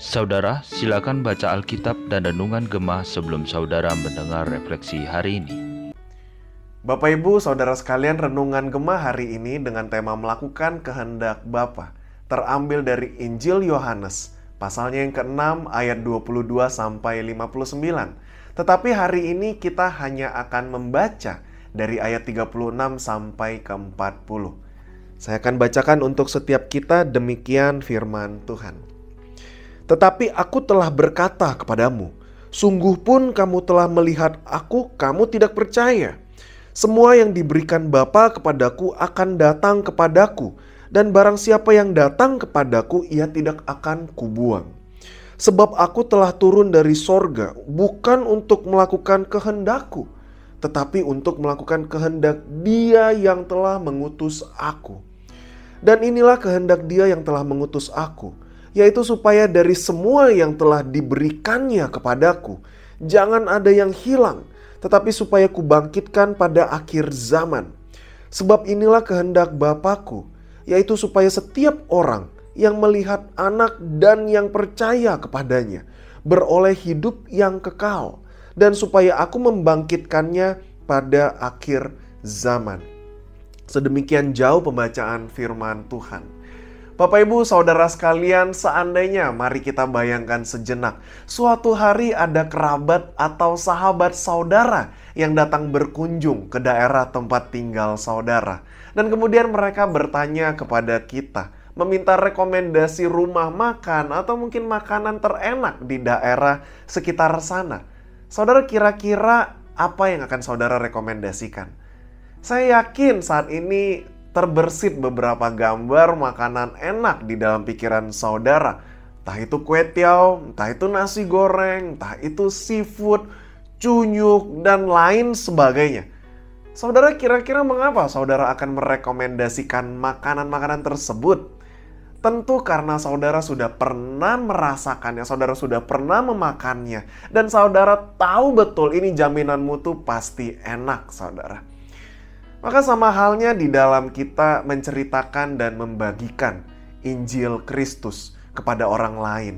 Saudara, silakan baca Alkitab dan Renungan Gemah sebelum saudara mendengar refleksi hari ini. Bapak Ibu, Saudara sekalian, Renungan Gemah hari ini dengan tema melakukan kehendak Bapa terambil dari Injil Yohanes, pasalnya yang ke-6 ayat 22 sampai 59. Tetapi hari ini kita hanya akan membaca dari ayat 36 sampai ke 40. Saya akan bacakan untuk setiap kita demikian firman Tuhan. Tetapi aku telah berkata kepadamu, sungguh pun kamu telah melihat aku, kamu tidak percaya. Semua yang diberikan Bapa kepadaku akan datang kepadaku, dan barang siapa yang datang kepadaku, ia tidak akan kubuang. Sebab aku telah turun dari sorga, bukan untuk melakukan kehendakku, tetapi untuk melakukan kehendak Dia yang telah mengutus aku. Dan inilah kehendak Dia yang telah mengutus aku yaitu supaya dari semua yang telah diberikannya kepadaku, jangan ada yang hilang, tetapi supaya kubangkitkan pada akhir zaman. Sebab inilah kehendak Bapakku, yaitu supaya setiap orang yang melihat anak dan yang percaya kepadanya beroleh hidup yang kekal, dan supaya aku membangkitkannya pada akhir zaman. Sedemikian jauh pembacaan firman Tuhan. Bapak Ibu, saudara sekalian, seandainya mari kita bayangkan sejenak, suatu hari ada kerabat atau sahabat saudara yang datang berkunjung ke daerah tempat tinggal saudara, dan kemudian mereka bertanya kepada kita, meminta rekomendasi rumah makan atau mungkin makanan terenak di daerah sekitar sana. Saudara kira-kira apa yang akan saudara rekomendasikan? Saya yakin saat ini terbersit beberapa gambar makanan enak di dalam pikiran saudara. Entah itu kue tiaw, entah itu nasi goreng, entah itu seafood, cunyuk, dan lain sebagainya. Saudara kira-kira mengapa saudara akan merekomendasikan makanan-makanan tersebut? Tentu karena saudara sudah pernah merasakannya, saudara sudah pernah memakannya, dan saudara tahu betul ini jaminan mutu pasti enak, saudara. Maka sama halnya di dalam kita menceritakan dan membagikan Injil Kristus kepada orang lain.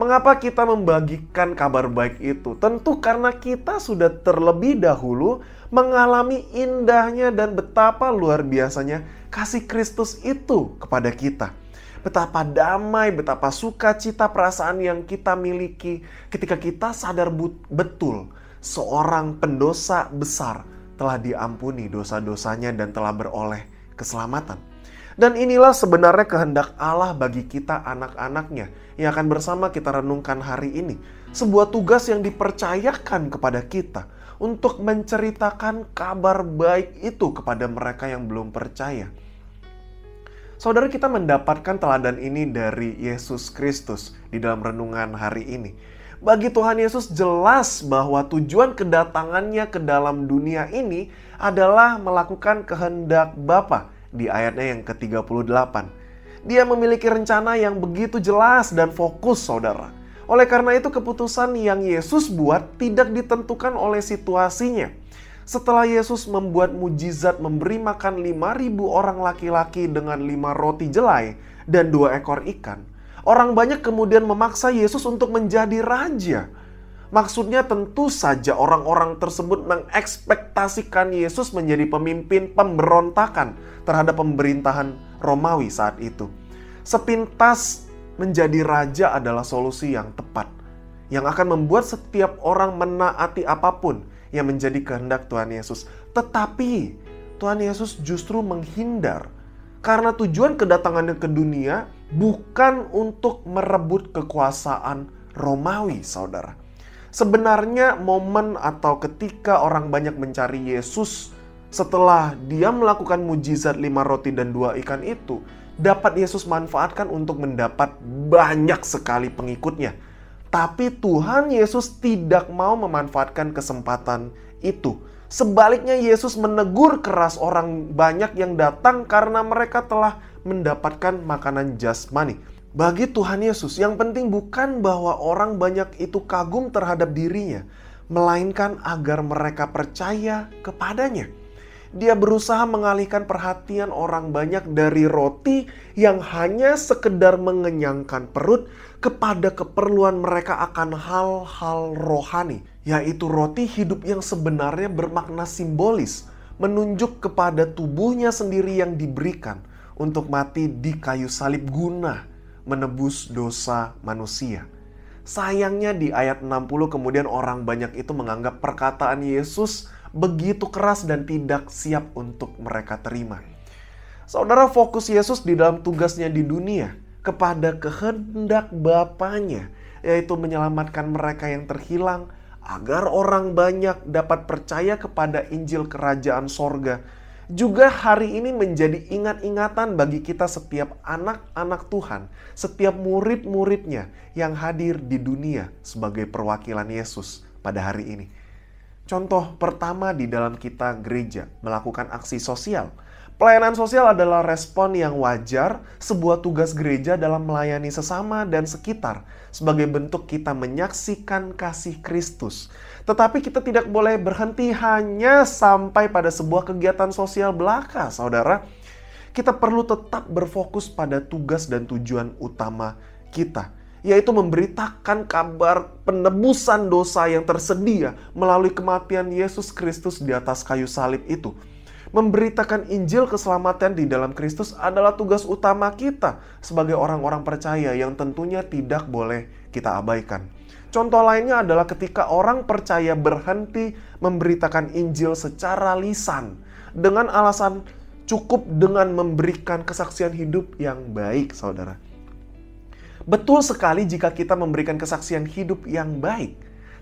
Mengapa kita membagikan kabar baik itu? Tentu karena kita sudah terlebih dahulu mengalami indahnya dan betapa luar biasanya kasih Kristus itu kepada kita. Betapa damai, betapa sukacita perasaan yang kita miliki ketika kita sadar betul seorang pendosa besar telah diampuni dosa-dosanya dan telah beroleh keselamatan. Dan inilah sebenarnya kehendak Allah bagi kita anak-anaknya yang akan bersama kita renungkan hari ini. Sebuah tugas yang dipercayakan kepada kita untuk menceritakan kabar baik itu kepada mereka yang belum percaya. Saudara kita mendapatkan teladan ini dari Yesus Kristus di dalam renungan hari ini bagi Tuhan Yesus jelas bahwa tujuan kedatangannya ke dalam dunia ini adalah melakukan kehendak Bapa di ayatnya yang ke-38. Dia memiliki rencana yang begitu jelas dan fokus saudara. Oleh karena itu keputusan yang Yesus buat tidak ditentukan oleh situasinya. Setelah Yesus membuat mujizat memberi makan 5000 orang laki-laki dengan lima roti jelai dan dua ekor ikan, Orang banyak kemudian memaksa Yesus untuk menjadi raja. Maksudnya tentu saja orang-orang tersebut mengekspektasikan Yesus menjadi pemimpin pemberontakan terhadap pemerintahan Romawi saat itu. Sepintas menjadi raja adalah solusi yang tepat. Yang akan membuat setiap orang menaati apa pun yang menjadi kehendak Tuhan Yesus. Tetapi Tuhan Yesus justru menghindar karena tujuan kedatangannya ke dunia bukan untuk merebut kekuasaan Romawi, saudara. Sebenarnya momen atau ketika orang banyak mencari Yesus setelah dia melakukan mujizat lima roti dan dua ikan itu, dapat Yesus manfaatkan untuk mendapat banyak sekali pengikutnya. Tapi Tuhan Yesus tidak mau memanfaatkan kesempatan itu Sebaliknya Yesus menegur keras orang banyak yang datang karena mereka telah mendapatkan makanan jasmani. Bagi Tuhan Yesus, yang penting bukan bahwa orang banyak itu kagum terhadap dirinya, melainkan agar mereka percaya kepadanya. Dia berusaha mengalihkan perhatian orang banyak dari roti yang hanya sekedar mengenyangkan perut kepada keperluan mereka akan hal-hal rohani, yaitu roti hidup yang sebenarnya bermakna simbolis, menunjuk kepada tubuhnya sendiri yang diberikan untuk mati di kayu salib guna menebus dosa manusia. Sayangnya di ayat 60 kemudian orang banyak itu menganggap perkataan Yesus begitu keras dan tidak siap untuk mereka terima. Saudara fokus Yesus di dalam tugasnya di dunia kepada kehendak Bapaknya, yaitu menyelamatkan mereka yang terhilang agar orang banyak dapat percaya kepada Injil kerajaan sorga juga hari ini menjadi ingat-ingatan bagi kita setiap anak-anak Tuhan, setiap murid-muridnya yang hadir di dunia sebagai perwakilan Yesus pada hari ini. Contoh pertama di dalam kita gereja melakukan aksi sosial. Pelayanan sosial adalah respon yang wajar sebuah tugas gereja dalam melayani sesama dan sekitar sebagai bentuk kita menyaksikan kasih Kristus tetapi kita tidak boleh berhenti hanya sampai pada sebuah kegiatan sosial belaka, saudara. Kita perlu tetap berfokus pada tugas dan tujuan utama kita, yaitu memberitakan kabar penebusan dosa yang tersedia melalui kematian Yesus Kristus di atas kayu salib itu. Memberitakan Injil keselamatan di dalam Kristus adalah tugas utama kita sebagai orang-orang percaya yang tentunya tidak boleh kita abaikan. Contoh lainnya adalah ketika orang percaya berhenti memberitakan Injil secara lisan dengan alasan cukup dengan memberikan kesaksian hidup yang baik, saudara. Betul sekali jika kita memberikan kesaksian hidup yang baik,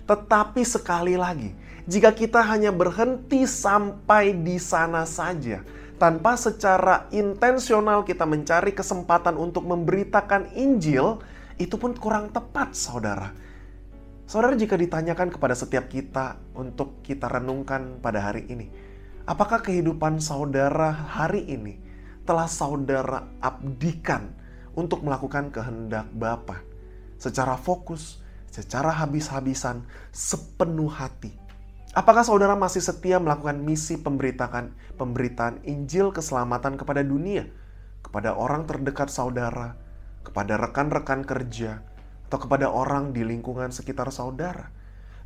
tetapi sekali lagi, jika kita hanya berhenti sampai di sana saja, tanpa secara intensional kita mencari kesempatan untuk memberitakan Injil, itu pun kurang tepat, saudara. Saudara jika ditanyakan kepada setiap kita untuk kita renungkan pada hari ini, apakah kehidupan saudara hari ini telah saudara abdikan untuk melakukan kehendak Bapa secara fokus, secara habis-habisan, sepenuh hati? Apakah saudara masih setia melakukan misi pemberitaan pemberitaan Injil keselamatan kepada dunia, kepada orang terdekat saudara, kepada rekan-rekan kerja, atau kepada orang di lingkungan sekitar saudara.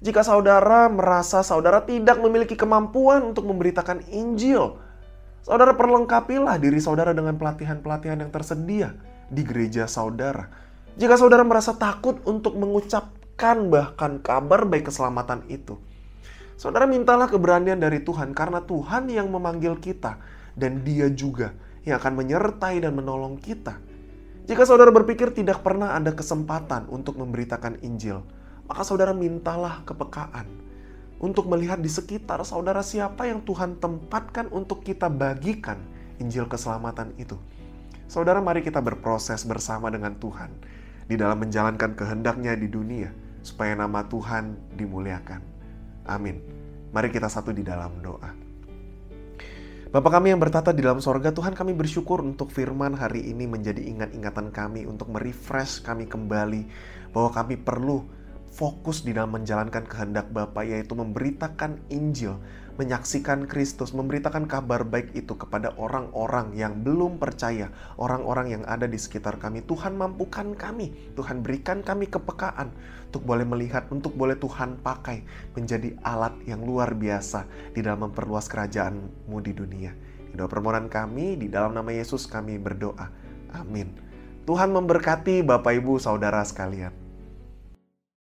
Jika saudara merasa saudara tidak memiliki kemampuan untuk memberitakan Injil, saudara perlengkapilah diri saudara dengan pelatihan-pelatihan yang tersedia di gereja saudara. Jika saudara merasa takut untuk mengucapkan bahkan kabar baik keselamatan itu, saudara mintalah keberanian dari Tuhan karena Tuhan yang memanggil kita dan Dia juga yang akan menyertai dan menolong kita jika saudara berpikir tidak pernah ada kesempatan untuk memberitakan Injil, maka saudara mintalah kepekaan untuk melihat di sekitar saudara siapa yang Tuhan tempatkan untuk kita bagikan Injil keselamatan itu. Saudara, mari kita berproses bersama dengan Tuhan di dalam menjalankan kehendaknya di dunia, supaya nama Tuhan dimuliakan. Amin. Mari kita satu di dalam doa. Bapa kami yang bertata di dalam sorga, Tuhan kami bersyukur untuk firman hari ini menjadi ingat-ingatan kami untuk merefresh kami kembali bahwa kami perlu fokus di dalam menjalankan kehendak Bapa yaitu memberitakan Injil, menyaksikan Kristus, memberitakan kabar baik itu kepada orang-orang yang belum percaya, orang-orang yang ada di sekitar kami. Tuhan mampukan kami, Tuhan berikan kami kepekaan untuk boleh melihat, untuk boleh Tuhan pakai menjadi alat yang luar biasa di dalam memperluas kerajaanmu di dunia. Di doa permohonan kami, di dalam nama Yesus kami berdoa. Amin. Tuhan memberkati Bapak Ibu Saudara sekalian.